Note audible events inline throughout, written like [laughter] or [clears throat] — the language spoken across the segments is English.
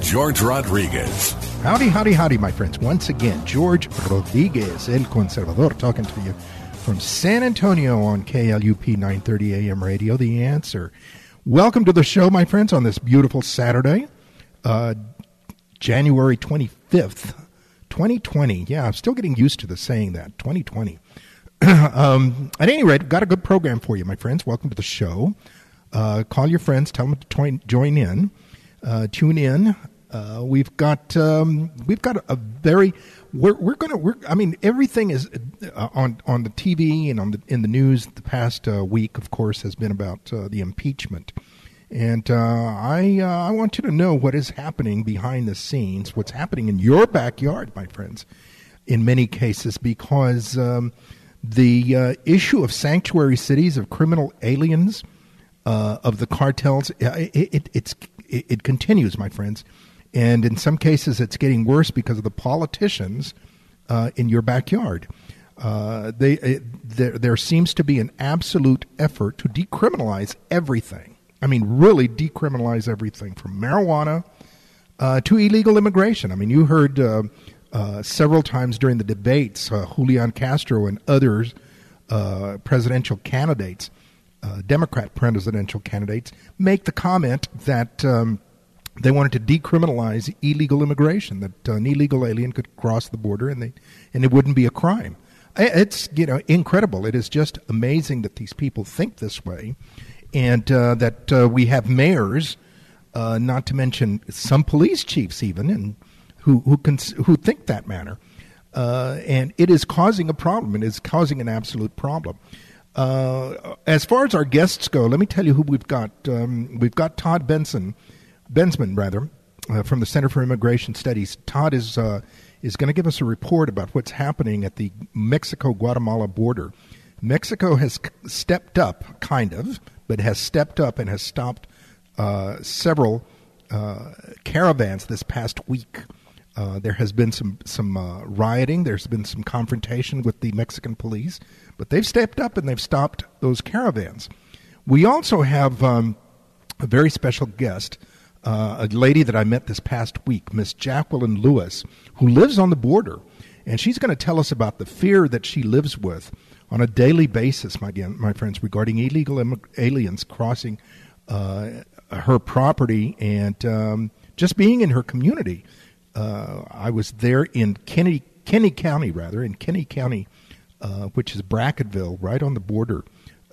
George Rodriguez. Howdy, howdy, howdy, my friends. Once again, George Rodriguez, El Conservador, talking to you from San Antonio on KLUP 930 AM radio, The Answer. Welcome to the show, my friends, on this beautiful Saturday, uh, January 25th, 2020. Yeah, I'm still getting used to the saying that, 2020. [clears throat] um, at any rate, got a good program for you, my friends. Welcome to the show. Uh, call your friends, tell them to join in, uh, tune in. Uh, we've got um, we've got a very we're we're gonna we're I mean everything is uh, on on the TV and on the in the news. The past uh, week, of course, has been about uh, the impeachment, and uh, I uh, I want you to know what is happening behind the scenes, what's happening in your backyard, my friends, in many cases, because um, the issue of sanctuary cities of criminal aliens. of the cartels, it, it, it's, it, it continues, my friends. And in some cases, it's getting worse because of the politicians uh, in your backyard. Uh, they, it, there, there seems to be an absolute effort to decriminalize everything. I mean, really decriminalize everything from marijuana uh, to illegal immigration. I mean, you heard uh, uh, several times during the debates uh, Julian Castro and others, presidential candidates, Democrat presidential candidates, make the comment that. Um, they wanted to decriminalize illegal immigration that an illegal alien could cross the border and they and it wouldn't be a crime. It's you know incredible. It is just amazing that these people think this way. And uh, that uh, we have mayors uh, not to mention some police chiefs even and who who can who think that manner. Uh, and it is causing a problem. It is causing an absolute problem. Uh, as far as our guests go let me tell you who we've got. Um, we've got Todd Benson Bensman, rather, uh, from the Center for Immigration Studies. Todd is uh, is going to give us a report about what's happening at the Mexico Guatemala border. Mexico has stepped up, kind of, but has stepped up and has stopped uh, several uh, caravans this past week. Uh, there has been some some uh, rioting. There's been some confrontation with the Mexican police, but they've stepped up and they've stopped those caravans. We also have um, a very special guest uh, a lady that I met this past week, Miss Jacqueline Lewis, who lives on the border, and she's going to tell us about the fear that she lives with on a daily basis, my, my friends, regarding illegal aliens crossing uh, her property and um, just being in her community. Uh, I was there in Kenny, Kinney County, rather, in Kinney County, uh, which is Brackettville, right on the border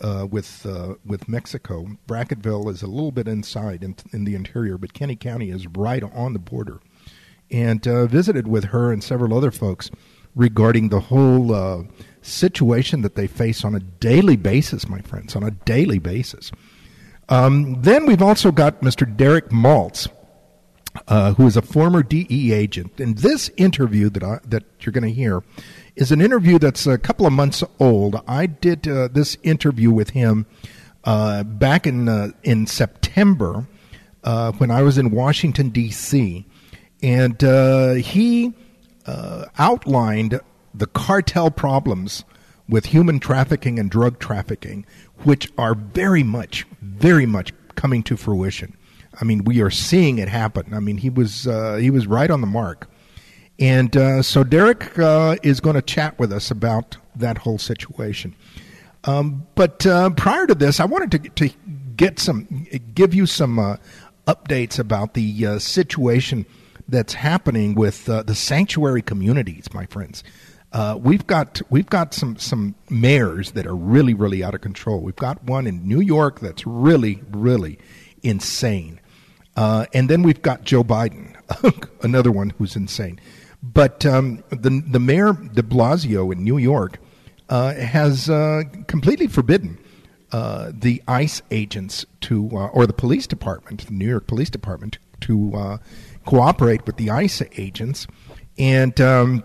uh, with uh, with Mexico. Brackettville is a little bit inside in, in, the interior, but Kinney County is right on the border. And uh, visited with her and several other folks regarding the whole uh, situation that they face on a daily basis, my friends, on a daily basis. Um, then we've also got Mr. Derek Maltz, uh, who is a former DEA agent. And this interview that I, that you're going to hear is an interview that's a couple of months old. I did uh, this interview with him uh, back in uh, in September uh, when I was in Washington D.C. and uh, he uh, outlined the cartel problems with human trafficking and drug trafficking, which are very much, very much coming to fruition. I mean, we are seeing it happen. I mean, he was he was right on the mark. And uh, so Derek uh, is going to chat with us about that whole situation. Um, but uh, prior to this, I wanted to, to get some, give you some uh, updates about the uh, situation that's happening with uh, the sanctuary communities, my friends. we've got we've got some some mayors that are really really out of control. We've got one in New York that's really really insane, and then we've got Joe Biden, [laughs] another one who's insane. But um, the the mayor De Blasio in New York uh, has uh, completely forbidden uh, the ICE agents to, uh, or the police department, the New York Police Department, to uh, cooperate with the ICE agents, and um,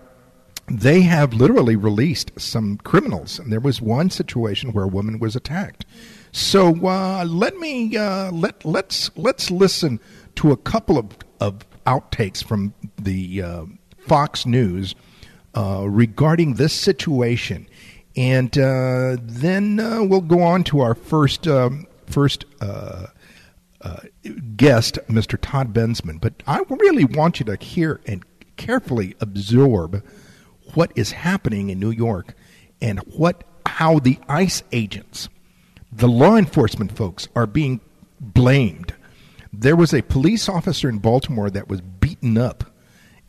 they have literally released some criminals. And there was one situation where a woman was attacked. So uh, let me let let's let's listen to a couple of, of outtakes from the Fox News uh, regarding this situation, and uh, then uh, we'll go on to our first um, first guest, Mr. Todd Bensman. But I really want you to hear and carefully absorb what is happening in New York and what how the ICE agents, the law enforcement folks, are being blamed. There was a police officer in Baltimore that was beaten up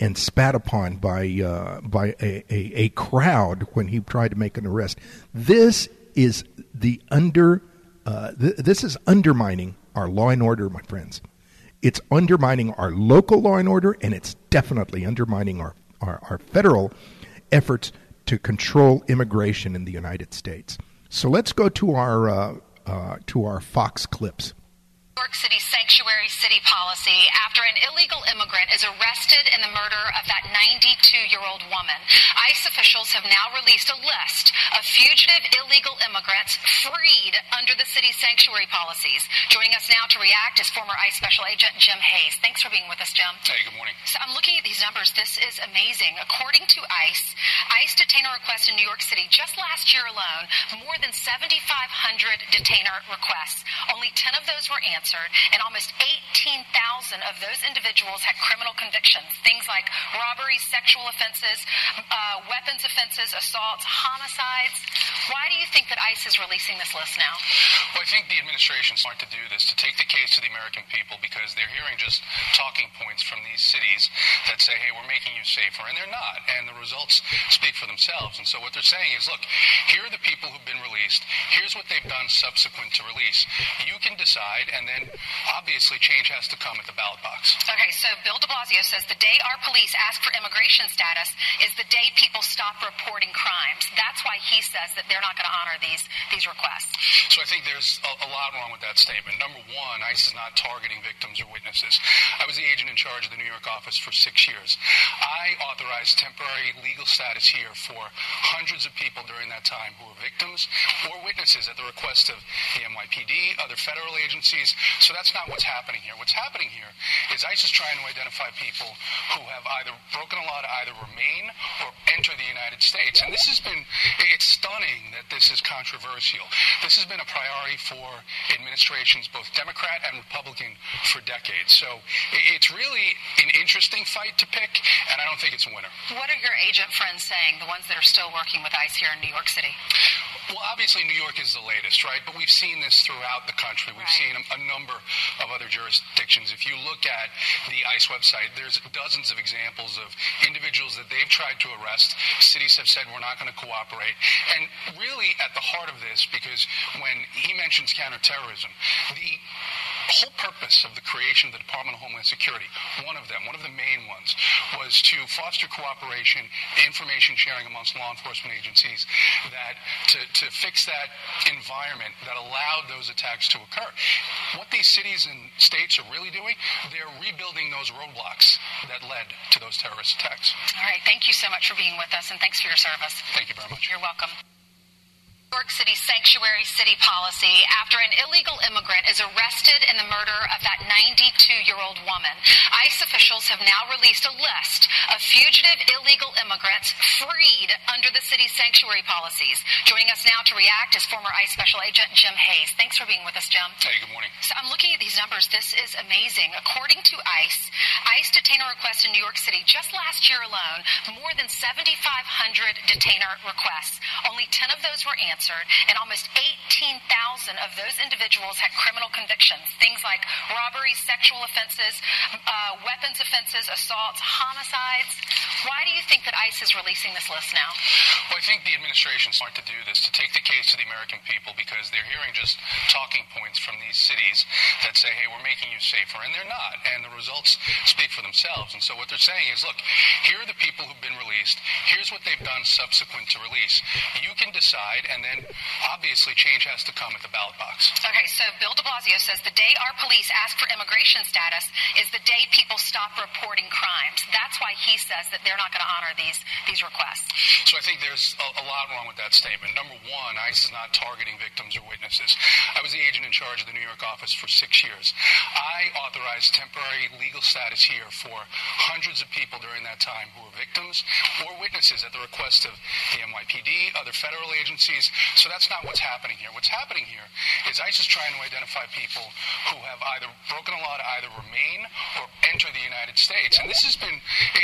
and spat upon by uh, by a, a, a, crowd when he tried to make an arrest. This is the under uh, th- this is undermining our law and order, my friends. It's undermining our local law and order, and it's definitely undermining our, our, our federal efforts to control immigration in the United States. So let's go to our uh, uh, to our Fox clips. New York City sanctuary city policy after an illegal immigrant is arrested in the murder of that 92 year old woman. ICE officials have now released a list of fugitive illegal immigrants freed under the city's sanctuary policies. Joining us now to react is former ICE Special Agent Jim Hayes. Thanks for being with us, Jim. Hey, good morning. So I'm looking at these numbers. This is amazing. According to ICE, ICE detainer requests in New York City just last year alone, more than 7,500 detainer requests. Only 10 of those were answered answered, and almost 18,000 of those individuals had criminal convictions. Things like robberies, sexual offenses, uh, weapons offenses, assaults, homicides. Why do you think that ICE is releasing this list now? Well, I think the administration's smart to do this, to take the case to the American people, because they're hearing just talking points from these cities that say, hey, we're making you safer, and they're not. And the results speak for themselves. And so what they're saying is, look, here are the people who've been released. Here's what they've done subsequent to release. You can decide, and then then obviously change has to come at the ballot box. Okay, so Bill de Blasio says the day our police ask for immigration status is the day people stop reporting crimes. That's why he says that they're not going to honor these these requests. So I think there's a, a lot wrong with that statement. Number one, ICE is not targeting victims or witnesses. I was the agent in charge of the New York office for six years. I authorized temporary legal status here for hundreds of people during that time who were victims or witnesses at the request of the NYPD, other federal agencies, so that's not what's happening here. What's happening here is ICE is trying to identify people who have either broken a law to either remain or enter the United States. And this has been, it's stunning that this is controversial. This has been a priority for administrations, both Democrat and Republican, for decades. So it's really an interesting fight to pick, and I don't think it's a winner. What are your agent friends saying, the ones that are still working with ICE here in New York City? Well, obviously, New York is the latest, right? But we've seen this throughout the country. We've right. seen a, a, number of other jurisdictions. If you look at the ICE website, there's dozens of examples of individuals that they've tried to arrest. Cities have said, we're not going to cooperate. And really, at the heart of this, because when he mentions counterterrorism, the whole purpose of the creation of the Department of Homeland Security, one of them, one of the main ones, was to foster cooperation, information sharing amongst law enforcement agencies that to, to fix that environment that allowed those attacks to occur. What these cities and states are really doing, they're rebuilding those roadblocks that led to those terrorist attacks. All right. Thank you so much for being with us, and thanks for your service. Thank you very much. You're welcome. York City sanctuary city policy after an illegal immigrant is arrested in the murder of that 92 year old woman. ICE officials have now released a list of fugitive illegal immigrants freed under the city's sanctuary policies. Joining us now to react is former ICE Special Agent Jim Hayes. Thanks for being with us, Jim. Hey, good morning. So I'm looking at these numbers. This is amazing. According to ICE, ICE detainer requests in New York City just last year alone, more than 7,500 detainer requests. Only 10 of those were answered and almost 18,000 of those individuals had criminal convictions. Things like robberies, sexual offenses, uh, weapons offenses, assaults, homicides. Why do you think that ICE is releasing this list now? Well, I think the administration's smart to do this, to take the case to the American people, because they're hearing just talking points from these cities that say, hey, we're making you safer, and they're not. And the results speak for themselves. And so what they're saying is, look, here are the people who've been released. Here's what they've done subsequent to release. You can decide, and then obviously change has to come at the ballot box. Okay, so Bill de Blasio says the day our police ask for immigration status is the day people stop reporting crimes. That's why he says that they're not going to honor these these requests. So I think there's a, a lot wrong with that statement. Number one, ICE is not targeting victims or witnesses. I was the agent in charge of the New York office for six years. I authorized temporary legal status here for hundreds of people during that time who were victims or witnesses at the request of the NYPD, other federal agencies. So that's not what's happening here. What's happening here is ICE is trying to identify people who have either broken the law to either remain or enter the United States. And this has been,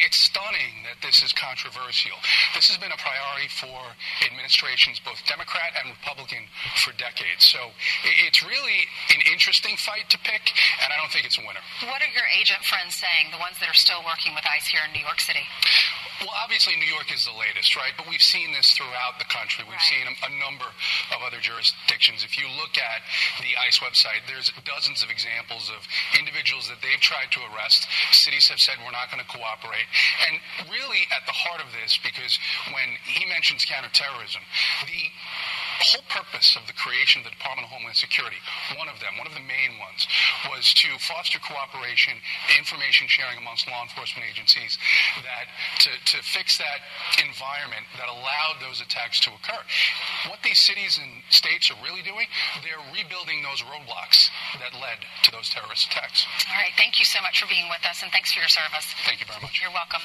it's stunning that this is controversial. This has been a priority for administrations, both Democrat and Republican, for decades. So it's really an interesting fight to pick, and I don't think it's a winner. What are your agent friends saying, the ones that are still working with ICE here in New York City? Well, obviously, New York is the latest, right? But we've seen this throughout the country. We've right. seen a, a, number of other jurisdictions. If you look at the ICE website, there's dozens of examples of individuals that they've tried to arrest. Cities have said, we're not going to cooperate. And really, at the heart of this, because when he mentions counterterrorism, the whole purpose of the creation of the Department of Homeland Security, one of them, one of the main ones, was to foster cooperation, information sharing amongst law enforcement agencies, that to, to fix that environment that allowed those attacks to occur. What these cities and states are really doing, they're rebuilding those roadblocks that led to those terrorist attacks. All right. Thank you so much for being with us, and thanks for your service. Thank you very much. You're welcome.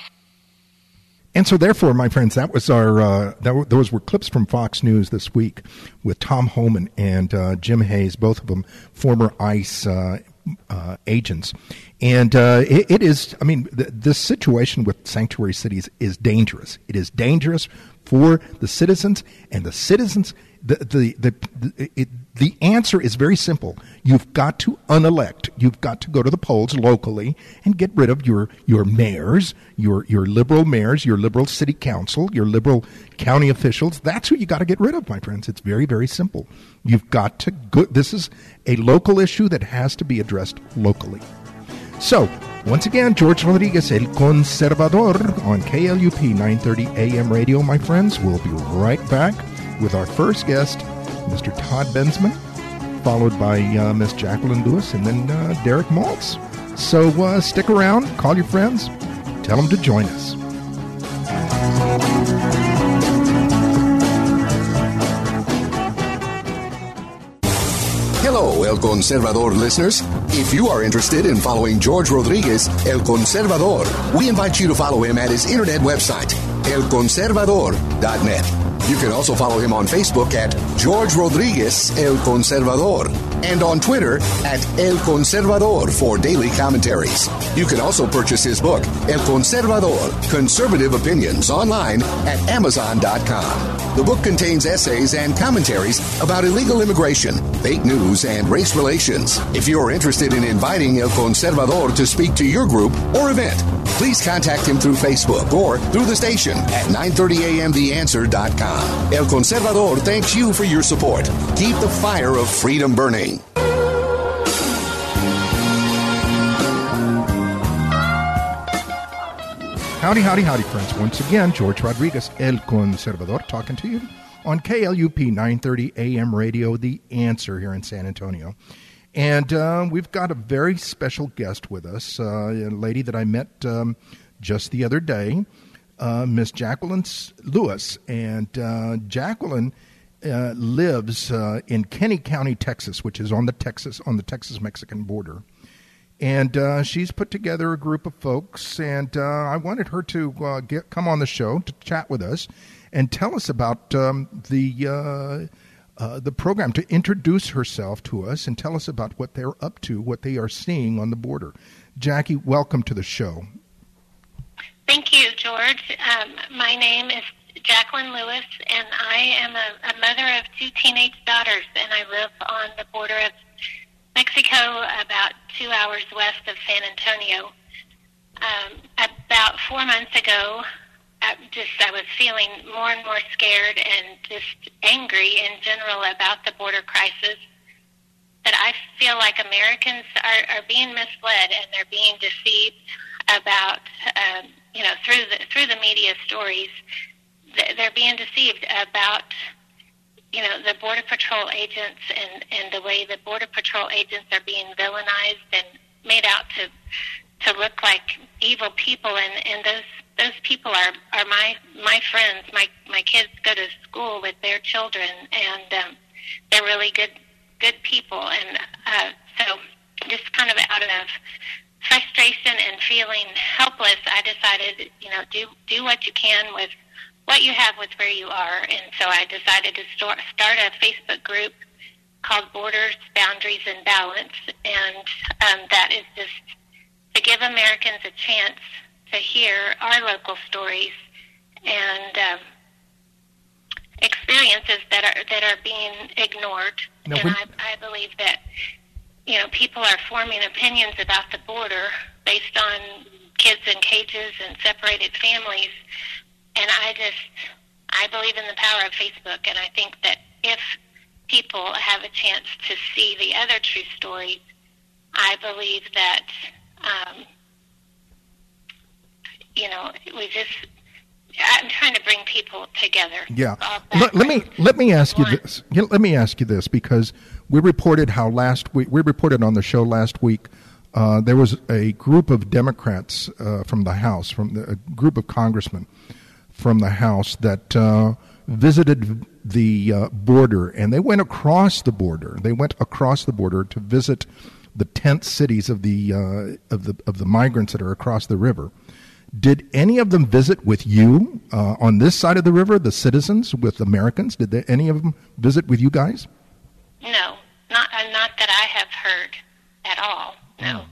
And so, therefore, my friends, that was our uh, that, those were clips from Fox News this week with Tom Homan and uh, Jim Hayes, both of them former ICE uh, uh, agents. And uh, it, it is, I mean, th- this situation with sanctuary cities is dangerous. It is dangerous for the citizens, and the citizens, the, the, the, the, it, the answer is very simple. You've got to unelect. You've got to go to the polls locally and get rid of your, your mayors, your, your liberal mayors, your liberal city council, your liberal county officials. That's who you got to get rid of, my friends. It's very, very simple. You've got to go. This is a local issue that has to be addressed locally. So, once again, George Rodriguez, El Conservador, on KLUP 930 AM radio, my friends. We'll be right back with our first guest, Mr. Todd Bensman, followed by uh, Miss Jacqueline Lewis, and then uh, Derek Maltz. So uh, stick around, call your friends, tell them to join us. Hello, El Conservador listeners. If you are interested in following George Rodriguez, El Conservador, we invite you to follow him at his internet website, elconservador.net. You can also follow him on Facebook at George Rodriguez El Conservador and on Twitter at El Conservador for daily commentaries. You can also purchase his book, El Conservador Conservative Opinions, online at Amazon.com. The book contains essays and commentaries about illegal immigration, fake news, and race relations. If you are interested in inviting El Conservador to speak to your group or event, please contact him through Facebook or through the station at 930amtheanswer.com. El Conservador thanks you for your support. Keep the fire of freedom burning. Howdy, howdy, howdy, friends. Once again, George Rodriguez, El Conservador, talking to you on KLUP 930 AM radio, The Answer here in San Antonio. And uh, we've got a very special guest with us, uh, a lady that I met um, just the other day uh, Miss Jacqueline Lewis, and uh, Jacqueline uh, lives uh, in Kenny County, Texas, which is on the Texas on the Texas Mexican border. And uh, she's put together a group of folks, and uh, I wanted her to get come on the show to chat with us and tell us about um, the the program to introduce herself to us and tell us about what they're up to, what they are seeing on the border. Jackie, welcome to the show. Thank you, George. Um, my name is Jacqueline Lewis, and I am a, a mother of two teenage daughters, and I live on the border of Mexico, about two hours west of San Antonio. Um, about four months ago, I just I was feeling more and more scared and just angry in general about the border crisis. That I feel like Americans are, are being misled and they're being deceived about um, you know through the through the media stories they're being deceived about you know the border patrol agents and and the way the border patrol agents are being villainized and made out to to look like evil people. And and those those people are are my my friends. My my kids go to school with their children and um they're really good good people. And uh so just kind of out of frustration and feeling helpless i decided you know do do what you can with what you have with where you are and so i decided to start start a facebook group called borders boundaries and balance and um that is just to give americans a chance to hear our local stories and um, experiences that are that are being ignored. Now, and when- I, I believe that you know people are forming opinions about the border based on kids in cages and separated families. And I just I believe in the power of Facebook, and I think that if people have a chance to see the other true stories, I believe that um, you know we just. I'm trying to bring people together. Yeah. Let, let me let me ask you this. Let me ask you this because we reported how last week we reported on the show last week uh, there was a group of Democrats uh, from the House, from the, a group of congressmen from the House that uh, visited the uh, border, and they went across the border. They went across the border to visit the tent cities of the uh, of the of the migrants that are across the river. Did any of them visit with you uh, on this side of the river, the citizens with Americans? Did they, any of them visit with you guys? No, not uh, not that I have heard at all. No.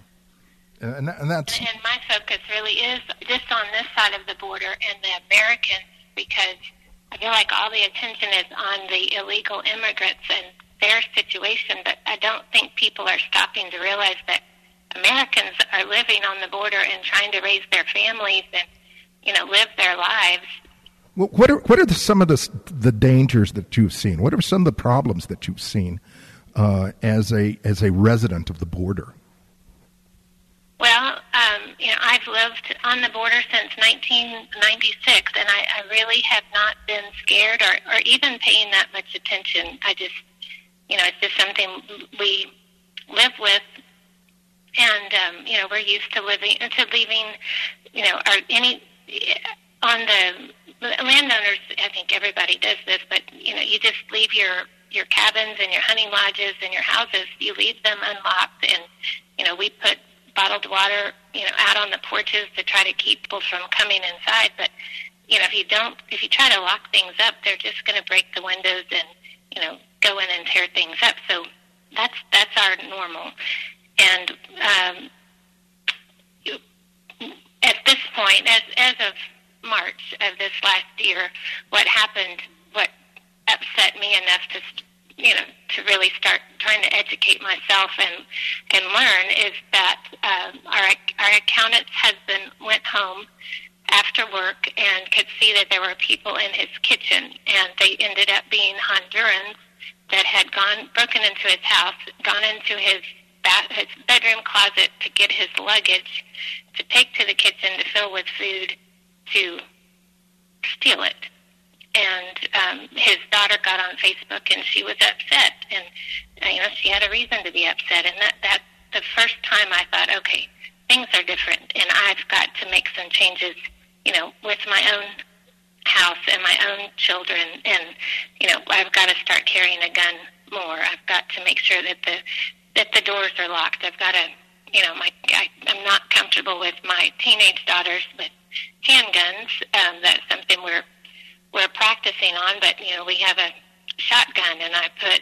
Uh, and, and that's And my focus really is just on this side of the border and the Americans because I feel like all the attention is on the illegal immigrants and their situation, but I don't think people are stopping to realize that Americans are living on the border and trying to raise their families and you know live their lives. Wh- What are what are the, some of the the dangers that you've seen? What are some of the problems that you've seen uh, as a as a resident of the border? Well, um, you know, I've lived on the border since 1996, and I, I really have not been scared or, or even paying that much attention. I just, you know, it's just something we live with, and um, you know, we're used to living to leaving, you know, or any on the landowners. I think everybody does this, but you know, you just leave your your cabins and your hunting lodges and your houses. You leave them unlocked, and you know, we put bottled water, you know, out on the porches to try to keep people from coming inside. But you know, if you don't, if you try to lock things up, they're just going to break the windows and you know go in and tear things up. So that's that's our normal. And um, at this point, as as of March of this last year, what happened, upset me enough to you know to really start trying to educate myself and and learn is that um, our our accountant's husband went home after work and could see that there were people in his kitchen and they ended up being Hondurans that had gone broken into his house, gone into his bath, his bedroom closet to get his luggage to take to the kitchen to fill with food to steal it and um, his daughter got on Facebook and she was upset, and uh, you know she had a reason to be upset, and that that the first time I thought, okay, things are different, and I've got to make some changes, you know, with my own house and my own children, and you know I've got to start carrying a gun more. I've got to make sure that the that the doors are locked. I've got to, you know, my I, I'm not comfortable with my teenage daughters with handguns. Um, that's something we're we're practicing on, but you know we have a shotgun, and I put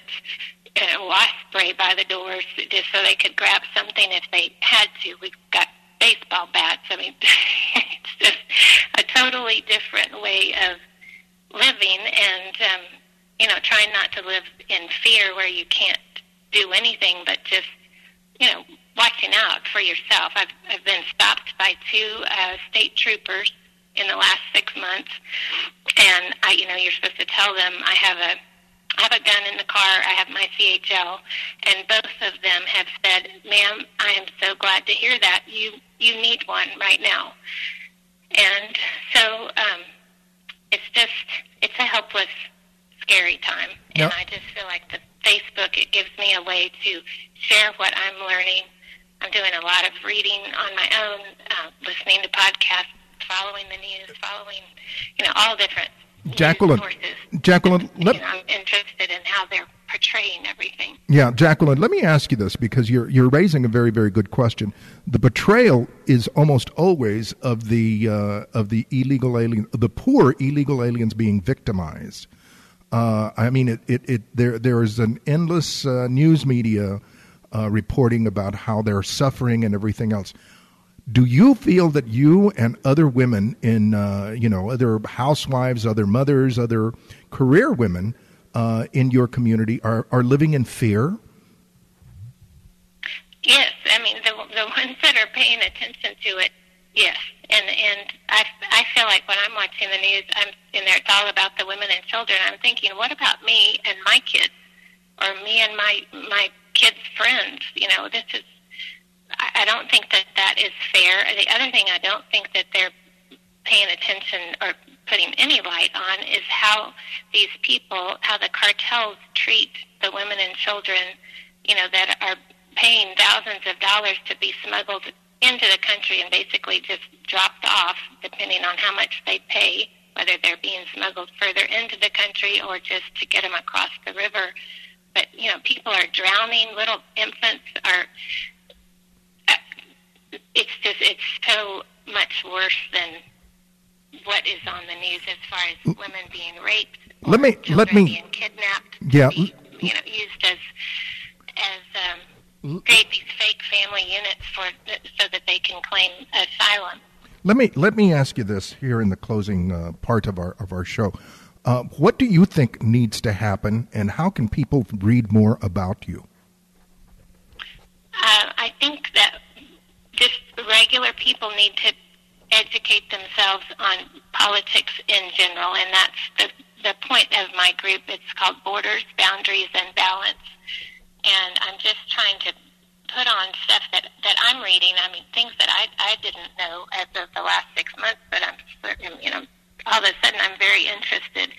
uh, wasp spray by the doors just so they could grab something if they had to. We've got baseball bats. I mean, [laughs] it's just a totally different way of living, and um, you know, trying not to live in fear where you can't do anything, but just you know, watching out for yourself. I've I've been stopped by two uh, state troopers in the last six months, and I, you know, you're supposed to tell them I have a I have a gun in the car. I have my CHL, and both of them have said, "Ma'am, I am so glad to hear that. You you need one right now." And so um, it's just it's a helpless, scary time, and I just feel like the Facebook it gives me a way to share what I'm learning. I'm doing a lot of reading on my own, uh, listening to podcasts, following the news, following you know all different Jacqueline, sources. Jacqueline, let, you know, I'm interested in how they're portraying everything. Yeah, Jacqueline, let me ask you this because you're you're raising a very very good question. The betrayal is almost always of the uh, of the illegal alien, the poor illegal aliens being victimized. Uh, I mean, it, it, it there there is an endless uh, news media uh, reporting about how they're suffering and everything else. Do you feel that you and other women in uh, you know other housewives, other mothers, other career women uh, in your community are, are living in fear? Yes, I mean the the ones that are paying attention to it, yes, and and I I feel like when I'm watching the news, I'm in there. It's all about the women and children. I'm thinking, what about me and my kids, or me and my my kids' friends? You know, this is. I don't think that that is fair. The other thing I don't think that they're paying attention or putting any light on is how these people, how the cartels treat the women and children, you know, that are paying thousands of dollars to be smuggled into the country and basically just dropped off, depending on how much they pay, whether they're being smuggled further into the country or just to get them across the river. But you know, people are drowning. Little infants are. It's just it's so much worse than what is on the news as far as women being raped. Let me- let me- being kidnapped. Yeah, be, you know, used as as um, create these fake family units for so that they can claim asylum. Let me let me ask you this here in the closing uh, part of our of our show. Uh, what do you think needs to happen, and how can people read more about you? Uh, I think that regular people need to educate themselves on politics in general, and that's the the point of my group. It's called Borders, Boundaries, and Balance, and I'm just trying to put on stuff that that I'm reading. I mean, things that I I didn't know as of the last six months, but I'm certain, you know. All of a sudden, I'm very interested,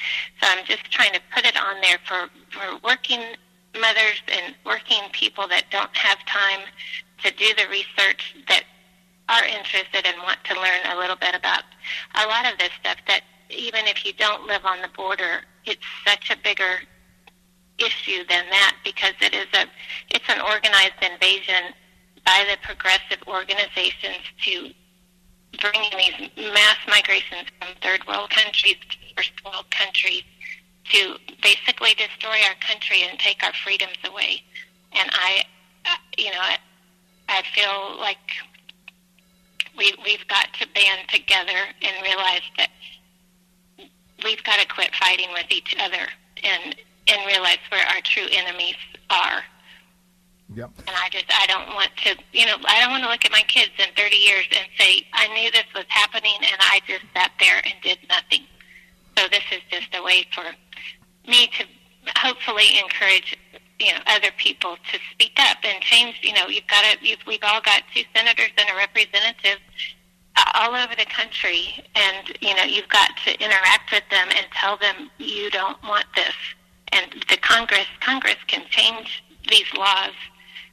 so I'm just trying to put it on there for for working mothers and working people that don't have time to do the research that are interested and want to learn a little bit about a lot of this stuff that even if you don't live on the border, it's such a bigger issue than that because it is a it's an organized invasion by the progressive organizations to bring these mass migrations from third world countries to first world countries to basically destroy our country and take our freedoms away. And I, uh, you know, I, I feel like we we've got to band together and realize that we've got to quit fighting with each other and and realize where our true enemies are. Yep. And I just I don't want to you know I don't want to look at my kids in 30 years and say I knew this was happening and I just sat there and did nothing. So this is just a way for me to hopefully encourage you know other people to speak up and change. You know you've got to you've, we've all got two senators and a representative uh, all over the country, and you know you've got to interact with them and tell them you don't want this. And the Congress Congress can change these laws.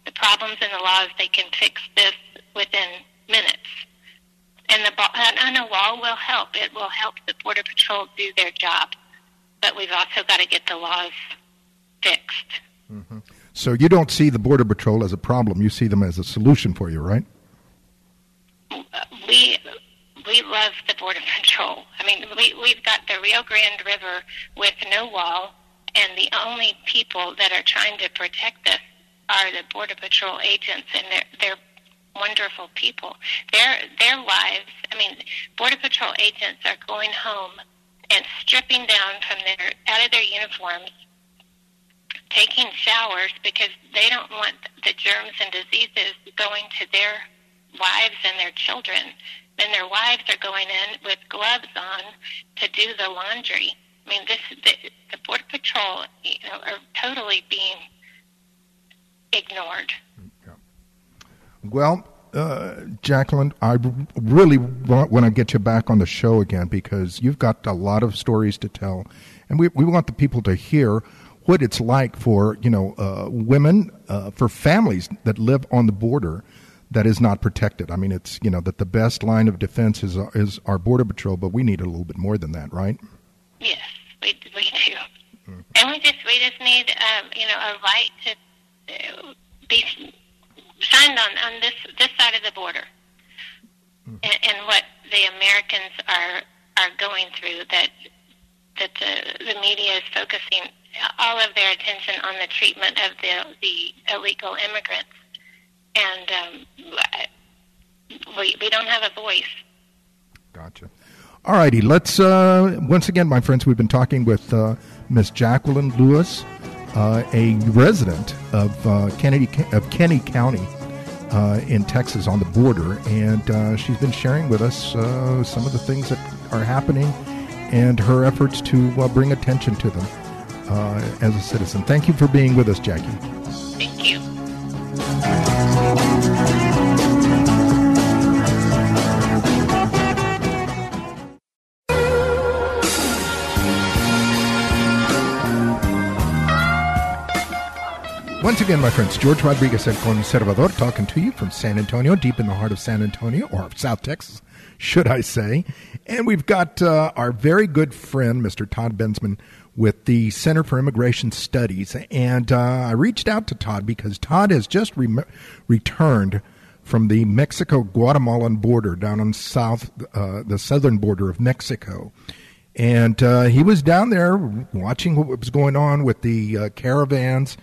The problems in the laws they can fix this within minutes. And the and a wall will help. It will help the border patrol do their job, but we've also got to get the laws fixed. Mm-hmm. So you don't see the border patrol as a problem; you see them as a solution for you, right? we we love the border patrol. I mean, we we've got the Rio Grande River with no wall, and the only people that are trying to protect us are the border patrol agents, and they're they're wonderful people. Their their lives. I mean, border patrol agents are going home and stripping down from their out of their uniforms taking showers because they don't want the germs and diseases going to their wives and their children. Then their wives are going in with gloves on to do the laundry. I mean, this the, the border patrol, you know, are totally being ignored. Well, uh, Jacqueline, I really want, want to get you back on the show again because you've got a lot of stories to tell, and we we want the people to hear what it's like for you know uh, women, uh, for families that live on the border that is not protected. I mean, it's you know that the best line of defense is is our border patrol, but we need a little bit more than that, right? Yes, we we do, mm-hmm. and we just we just need um, you know a right to uh, be signed on on this this side of the border, mm-hmm. and, and what the Americans are are going through that that the, the media is focusing all of their attention on the treatment of the the illegal immigrants and um, we, we don't have a voice. Gotcha. All righty, let's uh, once again, my friends. We've been talking with uh, Miss Jacqueline Lewis, uh, a resident of uh, Kennedy of Kenny County uh, in Texas on the border, and uh, she's been sharing with us some of the things that are happening and her efforts to bring attention to them as a citizen. Thank you for being with us, Jackie. Thank you. Once again, my friends, George Rodriguez El Conservador talking to you from San Antonio, deep in the heart of San Antonio, or South Texas, should I say. And we've got uh, our very good friend, Mr. Todd Bensman, with the Center for Immigration Studies. And uh, I reached out to Todd because Todd has just re- returned from the Mexico Guatemalan border down on south, uh, the southern border of Mexico. And uh, he was down there watching what was going on with the uh, caravans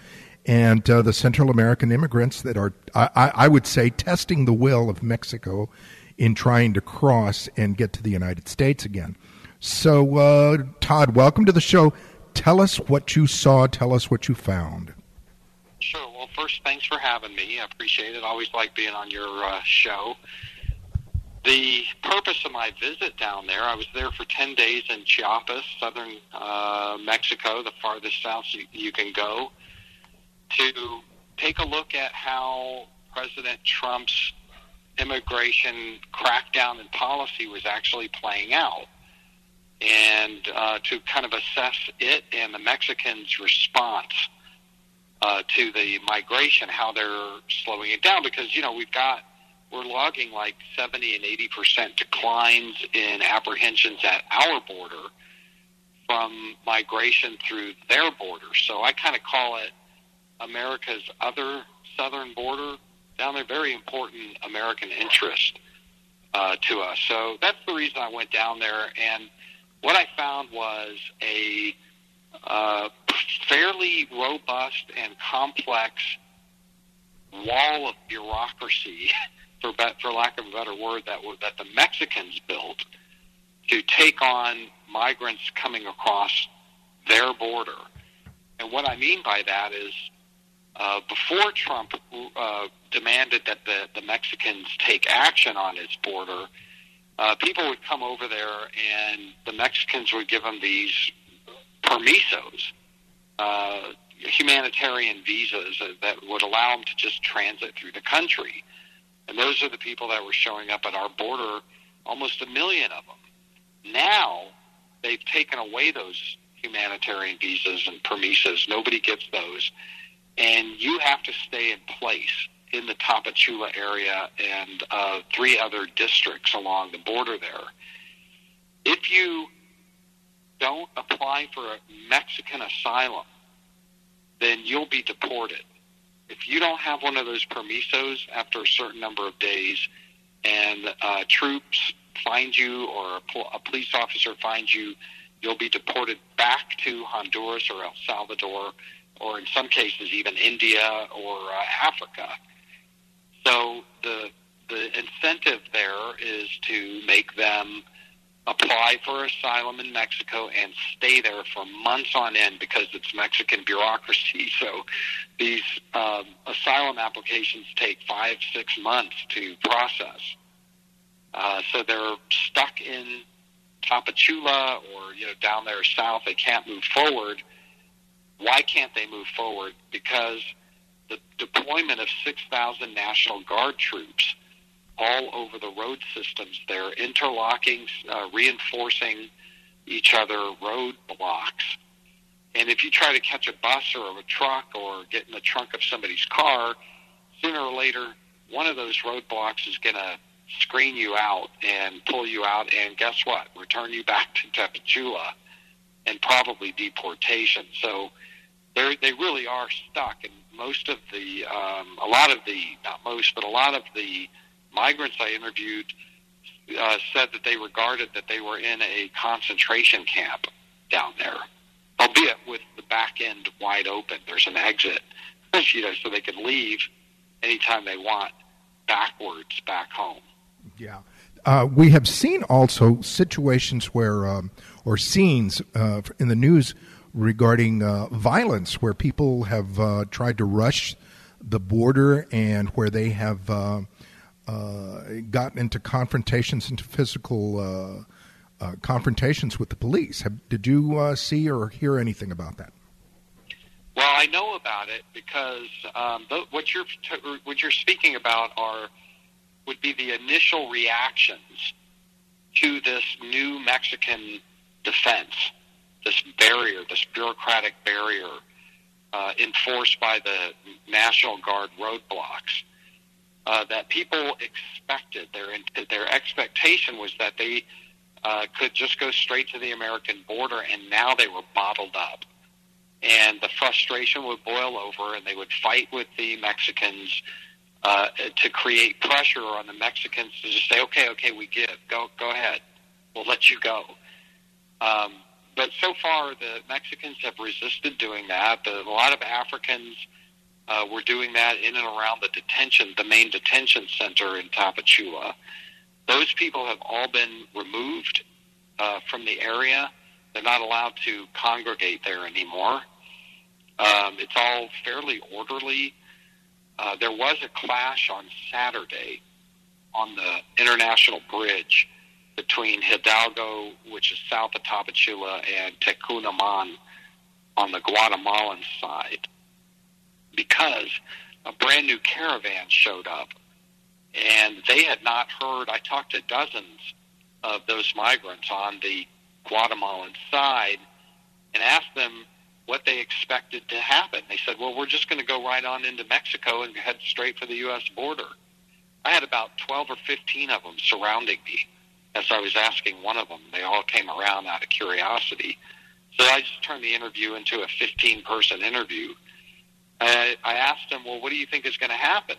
and uh, the Central American immigrants that are, I, I, would say, testing the will of Mexico in trying to cross and get to the United States again. So, uh, Todd, welcome to the show. Tell us what you saw. Tell us what you found. Sure. Well, first, thanks for having me. I appreciate it. I Always like being on your uh, show. The purpose of my visit down there, I was there for 10 days in Chiapas, southern uh, Mexico, the farthest south you, you can go to take a look at how President Trump's immigration crackdown and policy was actually playing out and uh, to kind of assess it and the Mexicans' response uh, to the migration, how they're slowing it down. Because, you know, we've got, we're logging like 70 and 80% declines in apprehensions at our border from migration through their border. So I kind of call it America's other southern border down there, very important American interest uh, to us. So that's the reason I went down there. And what I found was a uh, fairly robust and complex wall of bureaucracy, [laughs] for for lack of a better word, that that the Mexicans built to take on migrants coming across their border. And what I mean by that is uh, before Trump uh, demanded that the, the Mexicans take action on his border, people would come over there and the Mexicans would give them these permisos, uh, humanitarian visas that would allow them to just transit through the country. And those are the people that were showing up at our border, almost a million of them. Now, they've taken away those humanitarian visas and permisos. Nobody gets those and you have to stay in place in the Tapachula area and uh, three other districts along the border there. If you don't apply for a Mexican asylum, then you'll be deported. If you don't have one of those permisos after a certain number of days and uh, troops find you or a, pol- a police officer finds you, you'll be deported back to Honduras or El Salvador or in some cases even India or uh, Africa. So the the incentive there is to make them apply for asylum in Mexico and stay there for months on end because it's Mexican bureaucracy. [laughs] So these um, asylum applications take five, six months to process. Uh, so they're stuck in Tapachula or you know down there south. They can't move forward why can't they move forward? Because the deployment of 6,000 National Guard troops all over the road systems there, interlocking, uh, reinforcing each other road blocks. And if you try to catch a bus or a truck or get in the trunk of somebody's car, sooner or later, one of those roadblocks is going to screen you out and pull you out, and guess what? Return you [laughs] back to Tapachula and probably deportation. So they really are stuck, and most of the, um, a lot of the, not most, but a lot of the migrants I interviewed uh, said that they regarded that they were in a concentration camp down there, albeit with the back end wide open. There's an exit, [laughs] you know, so they can leave anytime they want backwards back home. Yeah. Uh, we have seen also situations where, um, or scenes uh, in the news regarding uh, violence where people have uh, tried to rush the border and where they have uh, uh, gotten into confrontations, into physical confrontations with the police. Have, did you see or hear anything about that? Well, I know about it because um, the, what you're what you're speaking about are would be the initial reactions to this new Mexican defense, this barrier, this bureaucratic barrier uh, enforced by the National Guard roadblocks. Uh, that people expected their their expectation was that they uh, could just go straight to the American border, and now they were bottled up and the frustration would boil over, and they would fight with the Mexicans uh, to create pressure on the Mexicans to just say, "Okay, okay, we give. Go, go ahead. We'll let you go." Um, but so far, the Mexicans have resisted doing that. The, a lot of Africans uh, were doing that in and around the detention, the main detention center in Tapachula. Those people have all been removed uh, from the area. They're not allowed to congregate there anymore. Um, it's all fairly orderly. Uh, there was a clash on Saturday on the international bridge between Hidalgo, which is south of Tapachula, and Tecun Uman on the Guatemalan side because a brand new caravan showed up and they had not heard. I talked to dozens of those migrants on the Guatemalan side and asked them what they expected to happen. They said, well, we're just going to go right on into Mexico and head straight for the U.S. border. I had about 12 or 15 of them surrounding me as I was asking one of them. They all came around out of curiosity. So I just turned the interview into a 15 person interview. I, I asked them, well, what do you think is going to happen?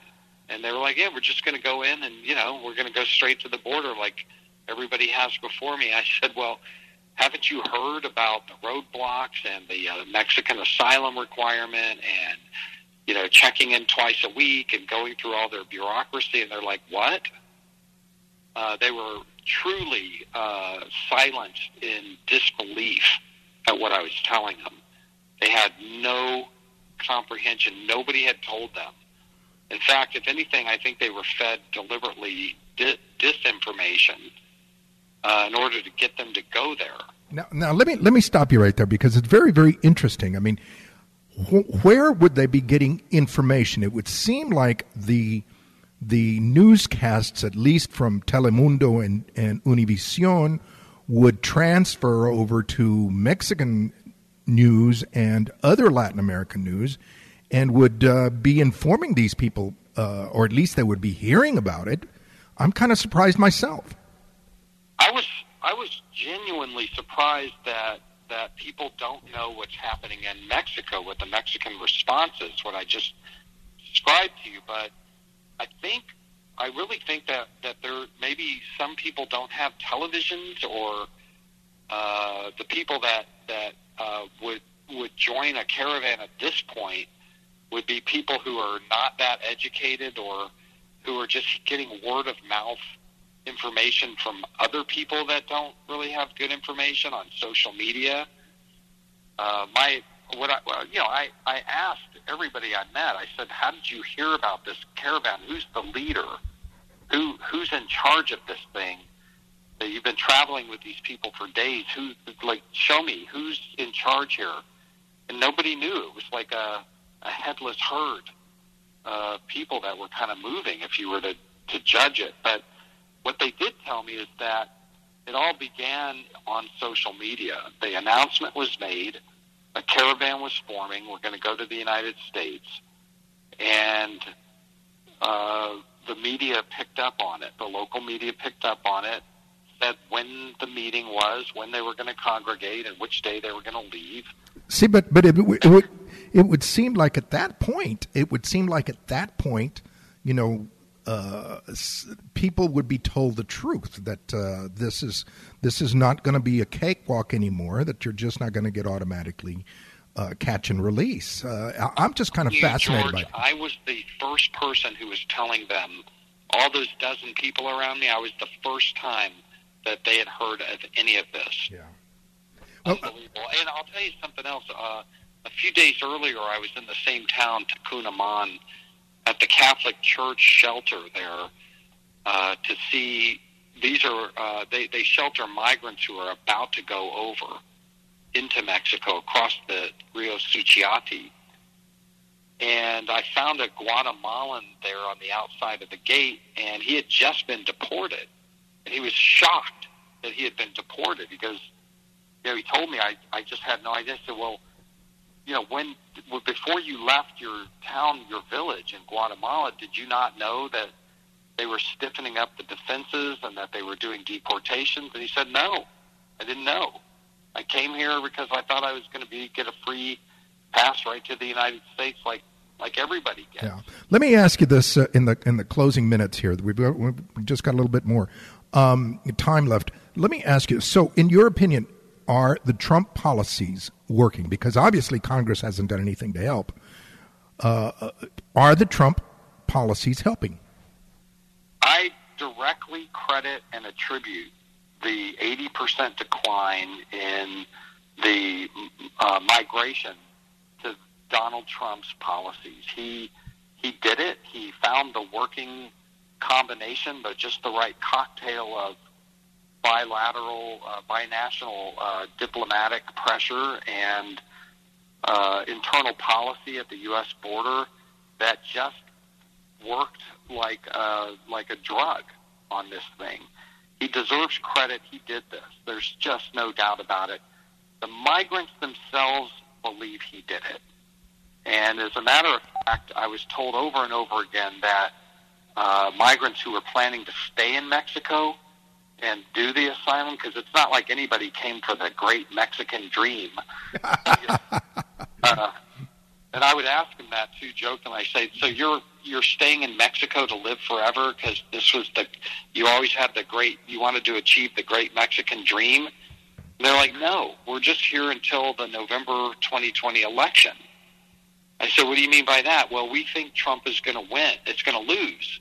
And they were like, yeah, we're just going to go in and, you know, we're going to go straight to the border like everybody has before me. I said, well, haven't you heard about the roadblocks and the uh, Mexican asylum requirement and you know checking in twice a week and going through all their bureaucracy? And they're like, what? Uh, they were truly uh, silenced in disbelief at what I was telling them. They had no comprehension. Nobody had told them. In fact, if anything, I think they were fed deliberately di- disinformation uh, in order to get them to go there. Now, now let me let me stop you right there because it's very very interesting. I mean, wh- where would they be getting information? It would seem like the the newscasts, at least from Telemundo and, and Univision, would transfer over to Mexican news and other Latin American news, and would uh, be informing these people, uh, or at least they would be hearing about it. I'm kind of surprised myself. I was I was genuinely surprised that that people don't know what's happening in Mexico with the Mexican responses. What I just described to you, but I think I really think that that there maybe some people don't have televisions or uh, the people that that uh, would would join a caravan at this point would be people who are not that educated or who are just getting word of mouth information from other people that don't really have good information on social media. Uh, my what I well, you know I I asked everybody I met. I said, "How did you hear about this caravan? Who's the leader? Who who's in charge of this thing? That you've been traveling with these people for days. Who like show me who's in charge here?" And nobody knew. It was like a a headless herd. Uh, people that were kind of moving, if you were to to judge it, but what they did tell me is that it all began on social media. The announcement was made a caravan was forming. We're going to go to the United States, and uh, the media picked up on it. The local media picked up on it, said when the meeting was, when they were going to congregate, and which day they were going to leave. See, but but it, it would it would seem like at that point, it would seem like at that point, you know, uh, people would be told the truth that uh, this is this is not going to be a cakewalk anymore. That you're just not going to get automatically uh, catch and release. Uh, I'm just kind of you, fascinated George, by. I was the first person who was telling them, all those dozen people around me. I was the first time that they had heard of any of this. Yeah. Well, Unbelievable. And I'll tell you something else. Uh, a few days earlier, I was in the same town, Tecun Uman, at the Catholic Church shelter there uh, to see. These are uh, they they shelter migrants who are about to go over into Mexico across the Rio Suchiate. And I found a Guatemalan there on the outside of the gate, and he had just been deported. And he was shocked that he had been deported because, you know, he told me, I, I just had no idea. I said, well, you know, when before you left your town, your village in Guatemala, did you not know that they were stiffening up the defenses and that they were doing deportations? And he said, no, I didn't know. I came here because I thought I was going to be get a free pass right to the United States, like like everybody gets. Yeah. Let me ask you this uh, in the in the closing minutes here. We've, we've just got a little bit more um, time left. Let me ask you. So, in your opinion, are the Trump policies working? Because obviously Congress hasn't done anything to help. Uh, are the Trump policies helping? I directly credit and attribute the 80% decline in the uh, migration to Donald Trump's policies. He he did it. He found the working combination, but just the right cocktail of bilateral, uh, binational uh, diplomatic pressure and uh, internal policy at the U.S. border that just worked like uh, like a drug on this thing. He deserves credit. He did this. There's just no doubt about it. The migrants themselves believe he did it. And as a matter of fact, I was told over and over again that uh, migrants who were planning to stay in Mexico and do the asylum, because it's not like anybody came for the great Mexican dream. [laughs] uh, and I would ask him that too, jokingly. I say, "So you're you're staying in Mexico to live forever because this was the you always had the great you wanted to achieve the great Mexican dream." And they're like, "No, we're just here until the November 2020 election." I said, "What do you mean by that?" Well, we think Trump is going to win. It's going to lose,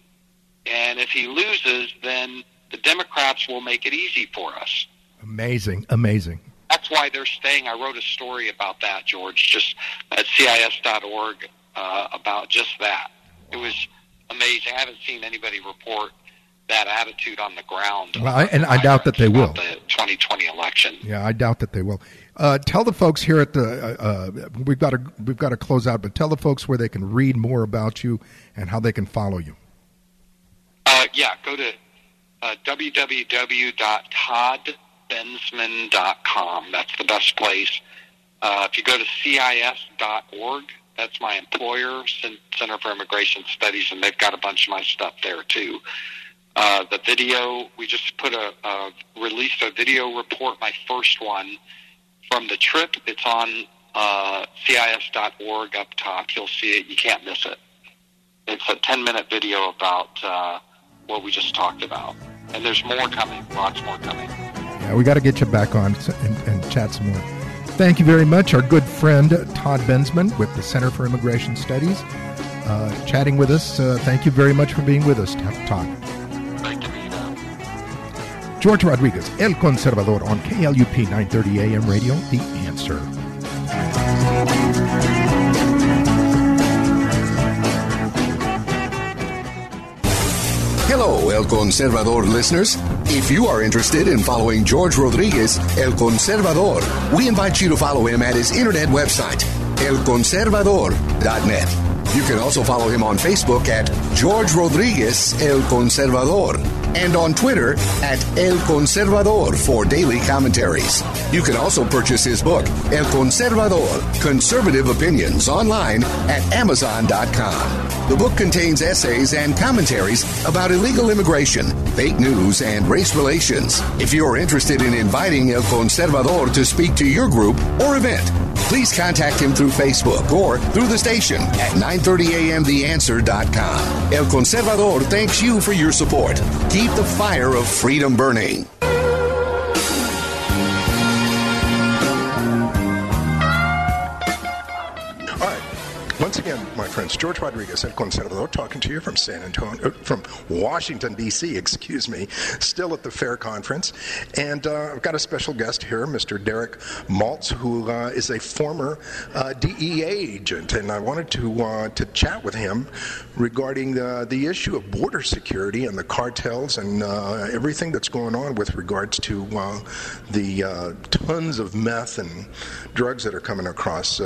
and if he loses, then the Democrats will make it easy for us. Amazing, amazing that's why they're staying. I wrote a story about that, George, just at CIS.org uh, about just that. It was amazing. I haven't seen anybody report that attitude on the ground. Well, I, and I doubt that they will. The 2020 election. Yeah, I doubt that they will. Uh, tell the folks here at the uh, uh, we've got to we've got to close out, but tell the folks where they can read more about you and how they can follow you. Uh, yeah, go to uh, www.todd bensman.com. That's the best place. Uh, if you go to CIS.org, that's my employer, Center for Immigration Studies, and they've got a bunch of my stuff there too. Uh, the video, we just put a, a released a video report, my first one from the trip. It's on uh, CIS.org up top. You'll see it. You can't miss it. It's a 10 minute video about uh, what we just talked about. And there's more coming, lots more coming. Yeah, we got to get you back on and, and chat some more. Thank you very much, our good friend Todd Bensman with the Center for Immigration Studies, uh, chatting with us. Uh, thank you very much for being with us, Todd. Great to be George Rodriguez, El Conservador on KLUP 930 AM radio, The Answer. El Conservador listeners. If you are interested in following George Rodriguez, El Conservador, we invite you to follow him at his internet website, elconservador.net. You can also follow him on Facebook at George Rodriguez El Conservador and on Twitter at El Conservador for daily commentaries. You can also purchase his book, El Conservador Conservative Opinions, online at Amazon.com. The book contains essays and commentaries about illegal immigration, fake news, and race relations. If you're interested in inviting El Conservador to speak to your group or event, please contact him through Facebook or through the station at 930amtheanswer.com. El Conservador thanks you for your support. Keep the fire of freedom burning. Friends, George Rodriguez, El Conservador, talking to you from San Antonio, uh, from Washington D.C. Excuse me, still at the Fair Conference, and uh, I've got a special guest here, Mr. Derek Maltz, who uh, is a former uh, DEA agent, and I wanted to uh, to chat with him regarding the the issue of border security and the cartels and uh, everything that's going on with regards to the tons of meth and drugs that are coming across.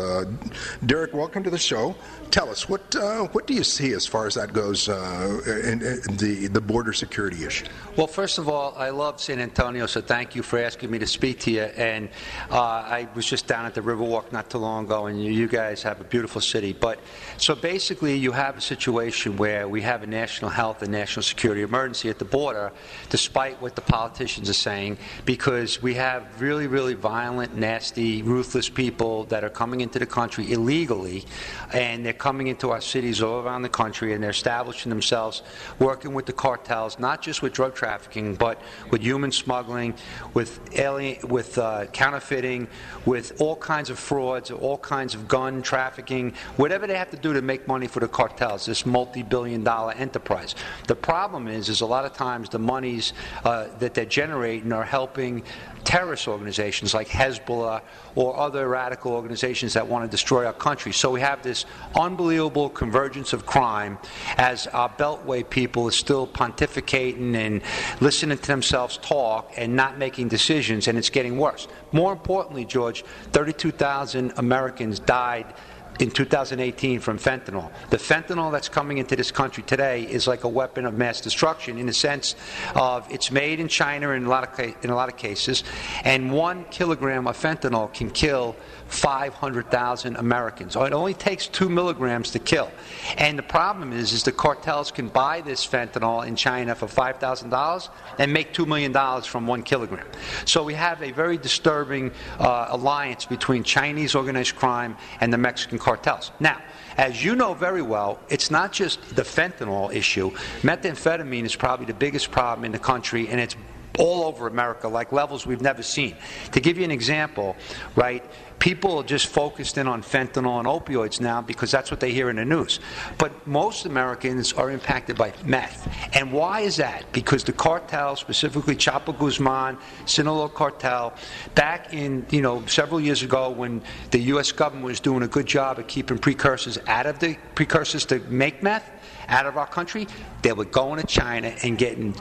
Derek, welcome to the show. Tell us what uh, what do you see as far as that goes uh, in, in, the the border security issue? Well, first of all, I love San Antonio, so thank you for asking me to speak to you. And uh, I was just down at the Riverwalk not too long ago, and you guys have a beautiful city. But so basically, you have a situation where we have a national health and national security emergency at the border, despite what the politicians are saying, because we have really, really violent, nasty, ruthless people that are coming into the country illegally, and they're coming into our cities all around the country, and they're establishing themselves, working with the cartels, not just with drug trafficking, but with human smuggling, with alien, with uh, counterfeiting, with all kinds of frauds, all kinds of gun trafficking, whatever they have to do to make money for the cartels. This multi-billion-dollar enterprise. The problem is, is a lot of times the monies uh, that they're generating are helping terrorist organizations like Hezbollah or other radical organizations that want to destroy our country. So we have this unbelievable convergence of crime as our Beltway people are still pontificating and listening to themselves talk and not making decisions, and it's getting worse. More importantly, George, 32,000 Americans died in 2018 from fentanyl. The fentanyl that's coming into this country today is like a weapon of mass destruction in the sense of it's made in China in a lot of, in a lot of cases, and one kilogram of fentanyl can kill 500,000 Americans. It only takes two milligrams to kill. And the problem is, is the cartels can buy this fentanyl in China for $5,000 and make $2 million from one kilogram. So we have a very disturbing uh, alliance between Chinese organized crime and the Mexican cartels. Now, as you know very well, it's not just the fentanyl issue. Methamphetamine is probably the biggest problem in the country, and it's all over America, like levels we've never seen. To give you an example, right, people are just focused in on fentanyl and opioids now because that's what they hear in the news. But most Americans are impacted by meth. And why is that? Because the cartel, specifically Chapo Guzman, Sinaloa cartel, back in, you know, several years ago when the U.S. government was doing a good job of keeping precursors out of the precursors to make meth out of our country, they were going to China and getting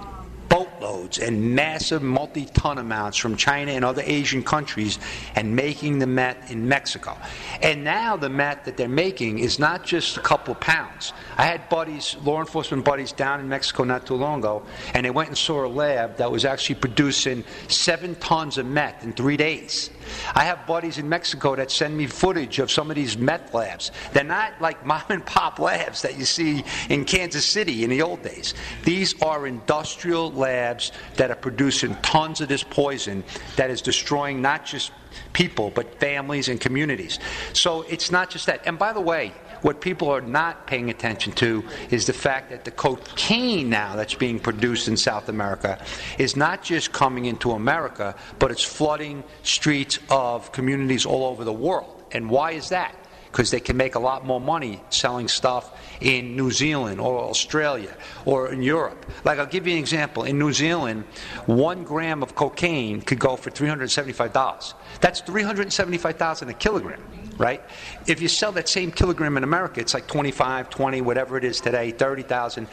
boatloads and massive multi ton amounts from China and other Asian countries and making the meth in Mexico. And now the meth that they're making is not just a couple pounds. I had buddies, law enforcement buddies, down in Mexico not too long ago, and they went and saw a lab that was actually producing seven tons of meth in three days. I have buddies in Mexico that send me footage of some of these meth labs. They're not like [laughs] mom and pop labs that you see in Kansas City in the old days. These are industrial labs that are producing tons of this poison that is destroying not just people, but families and communities. So it's not just that. And by the way, what people are not paying attention to is the fact that the cocaine now that's being produced in South America is not just coming into America, but it's flooding streets of communities all over the world. And why is that? Because they can make a lot more money selling stuff in New Zealand or Australia or in Europe. Like, I'll give you an example. In New Zealand, one gram of cocaine could go for $375. That's 375,000 a kilogram right? If you sell that same kilogram in America, it's like 25, 20, whatever it is today, 30,000.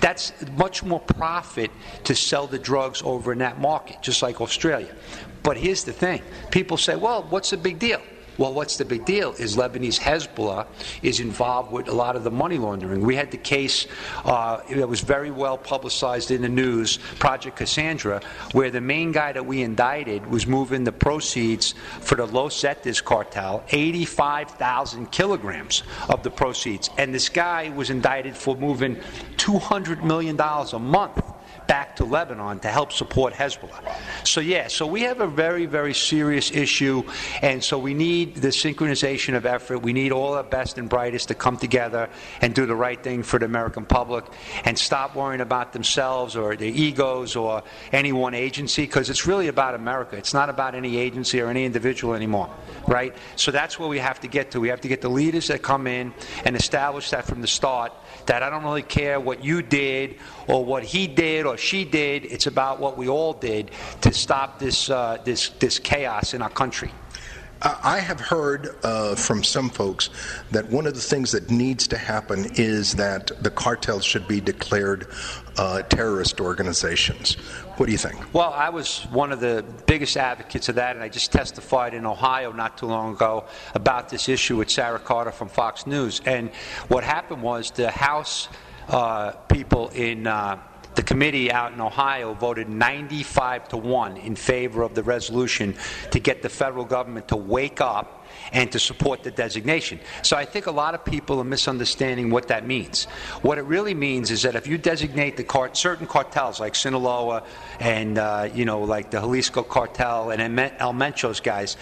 That's much more profit to sell the drugs over in that market, just like Australia. But here's the thing people say, well, what's the big deal? Well, what's the big deal is Lebanese Hezbollah is involved with a lot of the money laundering. We had the case uh, that was very well publicized in the news, Project Cassandra, where the main guy that we indicted was moving the proceeds for the Los Zetas cartel, 85,000 kilograms of the proceeds. And this guy was indicted for moving $200 million a month back to Lebanon to help support Hezbollah. So, yeah, so we have a very, very serious issue, and so we need the synchronization of effort. We need all the best and brightest to come together and do the right thing for the American public and stop worrying about themselves or their egos or any one agency because it's really about America. It's not about any agency or any individual anymore, right? So that's where we have to get to. We have to get the leaders that come in and establish that from the start that I don't really care what you did or what he did or she did. It's about what we all did to stop this, uh, this, this chaos in our country. I have heard uh, from some folks that one of the things that needs to happen is that the cartels should be declared uh, terrorist organizations. What do you think? Well, I was one of the biggest advocates of that, and I just testified in Ohio not too long ago about this issue with Sarah Carter from Fox News. And what happened was the House uh, people in uh, the committee out in Ohio voted 95 to 1 in favor of the resolution to get the federal government to wake up and to support the designation. So I think a lot of people are misunderstanding what that means. What it really means is that if you designate the cart, certain cartels like Sinaloa and uh, you know like the Jalisco cartel and El Mencho's guys,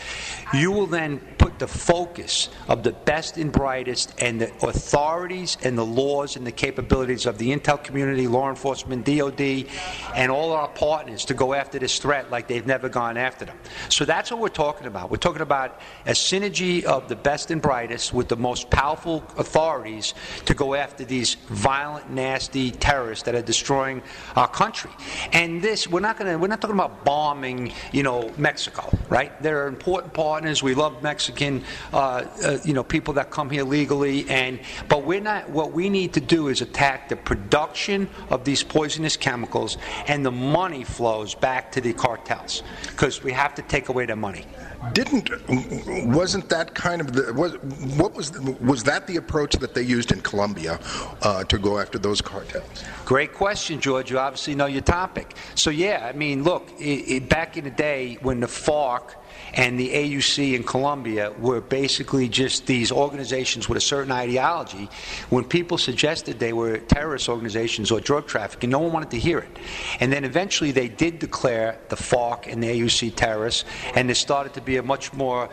you will then put the focus of the best and brightest and the authorities and the laws and the capabilities of the intel community, law enforcement, DOD, and all our partners to go after this threat like they've never gone after them. So that's what we're talking about. We're talking about a synergy of the best and brightest with the most powerful authorities to go after these violent, nasty terrorists that are destroying our country. And this, we're not going to, we're not talking about bombing, you know, Mexico, right? They're important partners. We love Mexican, uh, uh, you know, people that come here legally. And but we're not. What we need to do is attack the production of these poisonous chemicals and the money flows back to the cartels because we have to take away their money didn't wasn't that kind of the was what was was that the approach that they used in Colombia uh, to go after those cartels? Great question, George. You obviously know your topic. So yeah, I mean, look, it, it, back in the day when the FARC and the AUC in Colombia were basically just these organizations with a certain ideology. When people suggested they were terrorist organizations or drug trafficking, no one wanted to hear it. And then eventually they did declare the FARC and the AUC terrorists, and there started to be a much more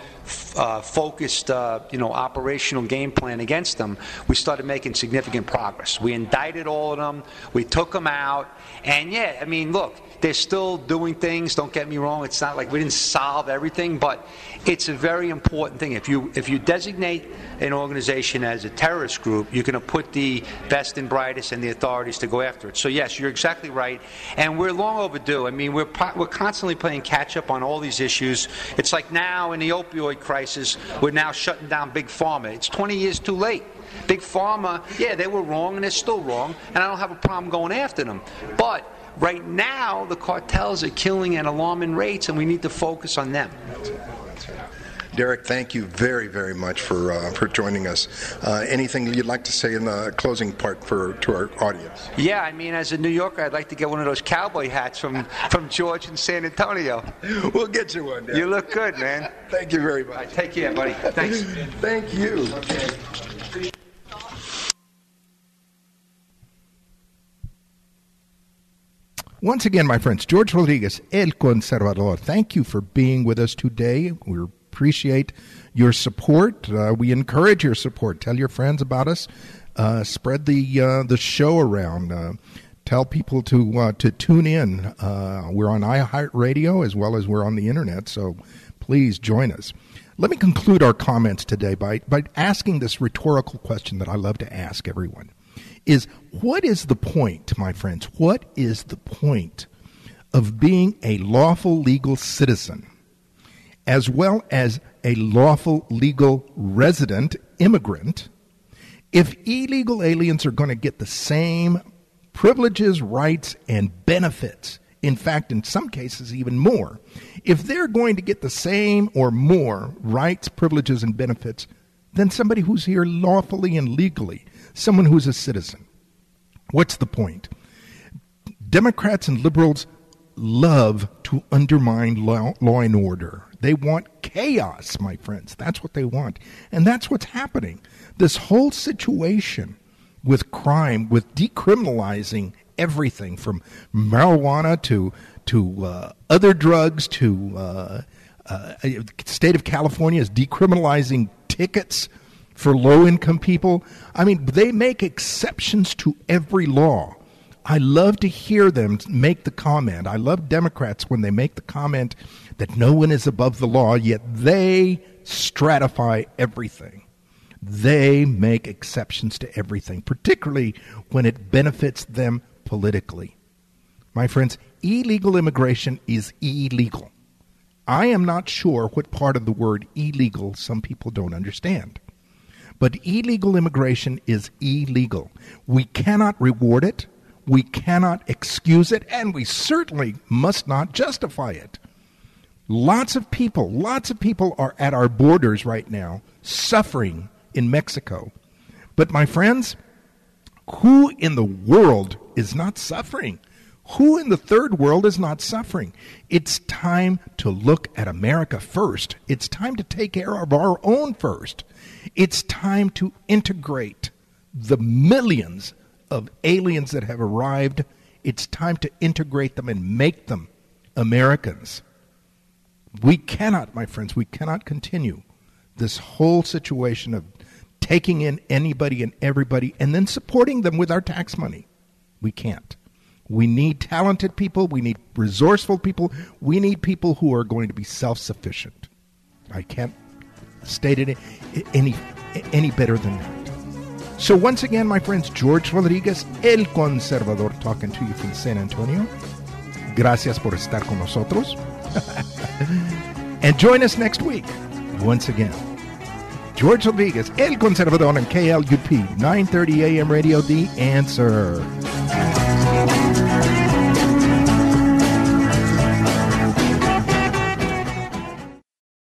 uh, focused, uh, you know, operational game plan against them. We started making significant progress. We indicted all of them. We took them out. And yeah, I mean, look, they're still doing things. Don't get me wrong. It's not like we didn't solve everything, but it's a very important thing. If you if you designate an organization as a terrorist group, you're going to put the best and brightest and the authorities to go after it. So yes, you're exactly right, and we're long overdue. I mean, we're we're constantly playing catch up on all these issues. It's like now in the opioid crisis, we're now shutting down big pharma. It's 20 years too late. Big pharma, yeah, they were wrong and they're still wrong, and I don't have a problem going after them, but Right now, the cartels are killing at alarming rates, and we need to focus on them. Derek, thank you very, very much for uh, for joining us. Uh, anything you'd like to say in the closing part for to our audience? Yeah, I mean, as a New Yorker, I'd like to get one of those cowboy hats from from George in San Antonio. We'll get you one. Derek. You look good, man. thank you very much. Right, take care, buddy. Thanks. thank you. Okay. Once again, my friends, George Rodriguez, El Conservador, thank you for being with us today. We appreciate your support. Uh, we encourage your support. Tell your friends about us. Uh, spread the uh, the show around. Uh, tell people to uh, to tune in. Uh, we're on iHeartRadio as well as we're on the internet. So please join us. Let me conclude our comments today by by asking this rhetorical question that I love to ask everyone is what is the point, my friends? What is the point of being a lawful legal citizen as well as a lawful legal resident immigrant if illegal aliens are going to get the same privileges, rights, and benefits In fact, in some cases, even more. If they're going to get the same or more rights, privileges, and benefits than somebody who's here lawfully and legally, someone who's a citizen, what's the point? Democrats and liberals love to undermine law, law, and order. They want chaos, my friends. That's what they want. And that's what's happening. This whole situation with crime, with decriminalizing everything from marijuana to to uh, other drugs to uh, uh, state of California is decriminalizing tickets for low income people. I mean, they make exceptions to every law. I love to hear them make the comment. I love Democrats when they make the comment that no one is above the law, yet they stratify everything. They make exceptions to everything, particularly when it benefits them politically. My friends, illegal immigration is illegal. I am not sure what part of the word illegal some people don't understand. But illegal immigration is illegal. We cannot reward it, we cannot excuse it, and we certainly must not justify it. Lots of people, lots of people are at our borders right now suffering in Mexico. But my friends, who in the world is not suffering? Who in the third world is not suffering? It's time to look at America first. It's time to take care of our own first. It's time to integrate the millions of aliens that have arrived. It's time to integrate them and make them Americans. We cannot, my friends, we cannot continue this whole situation of taking in anybody and everybody and then supporting them with our tax money. We can't. We need talented people. We need resourceful people. We need people who are going to be self sufficient. I can't state it any, any better than that. So, once again, my friends, George Rodriguez, El Conservador, talking to you from San Antonio. Gracias por estar con nosotros. [laughs] and join us next week, once again. George Rodriguez, El Conservador on KLUP, 930 AM radio, The Answer.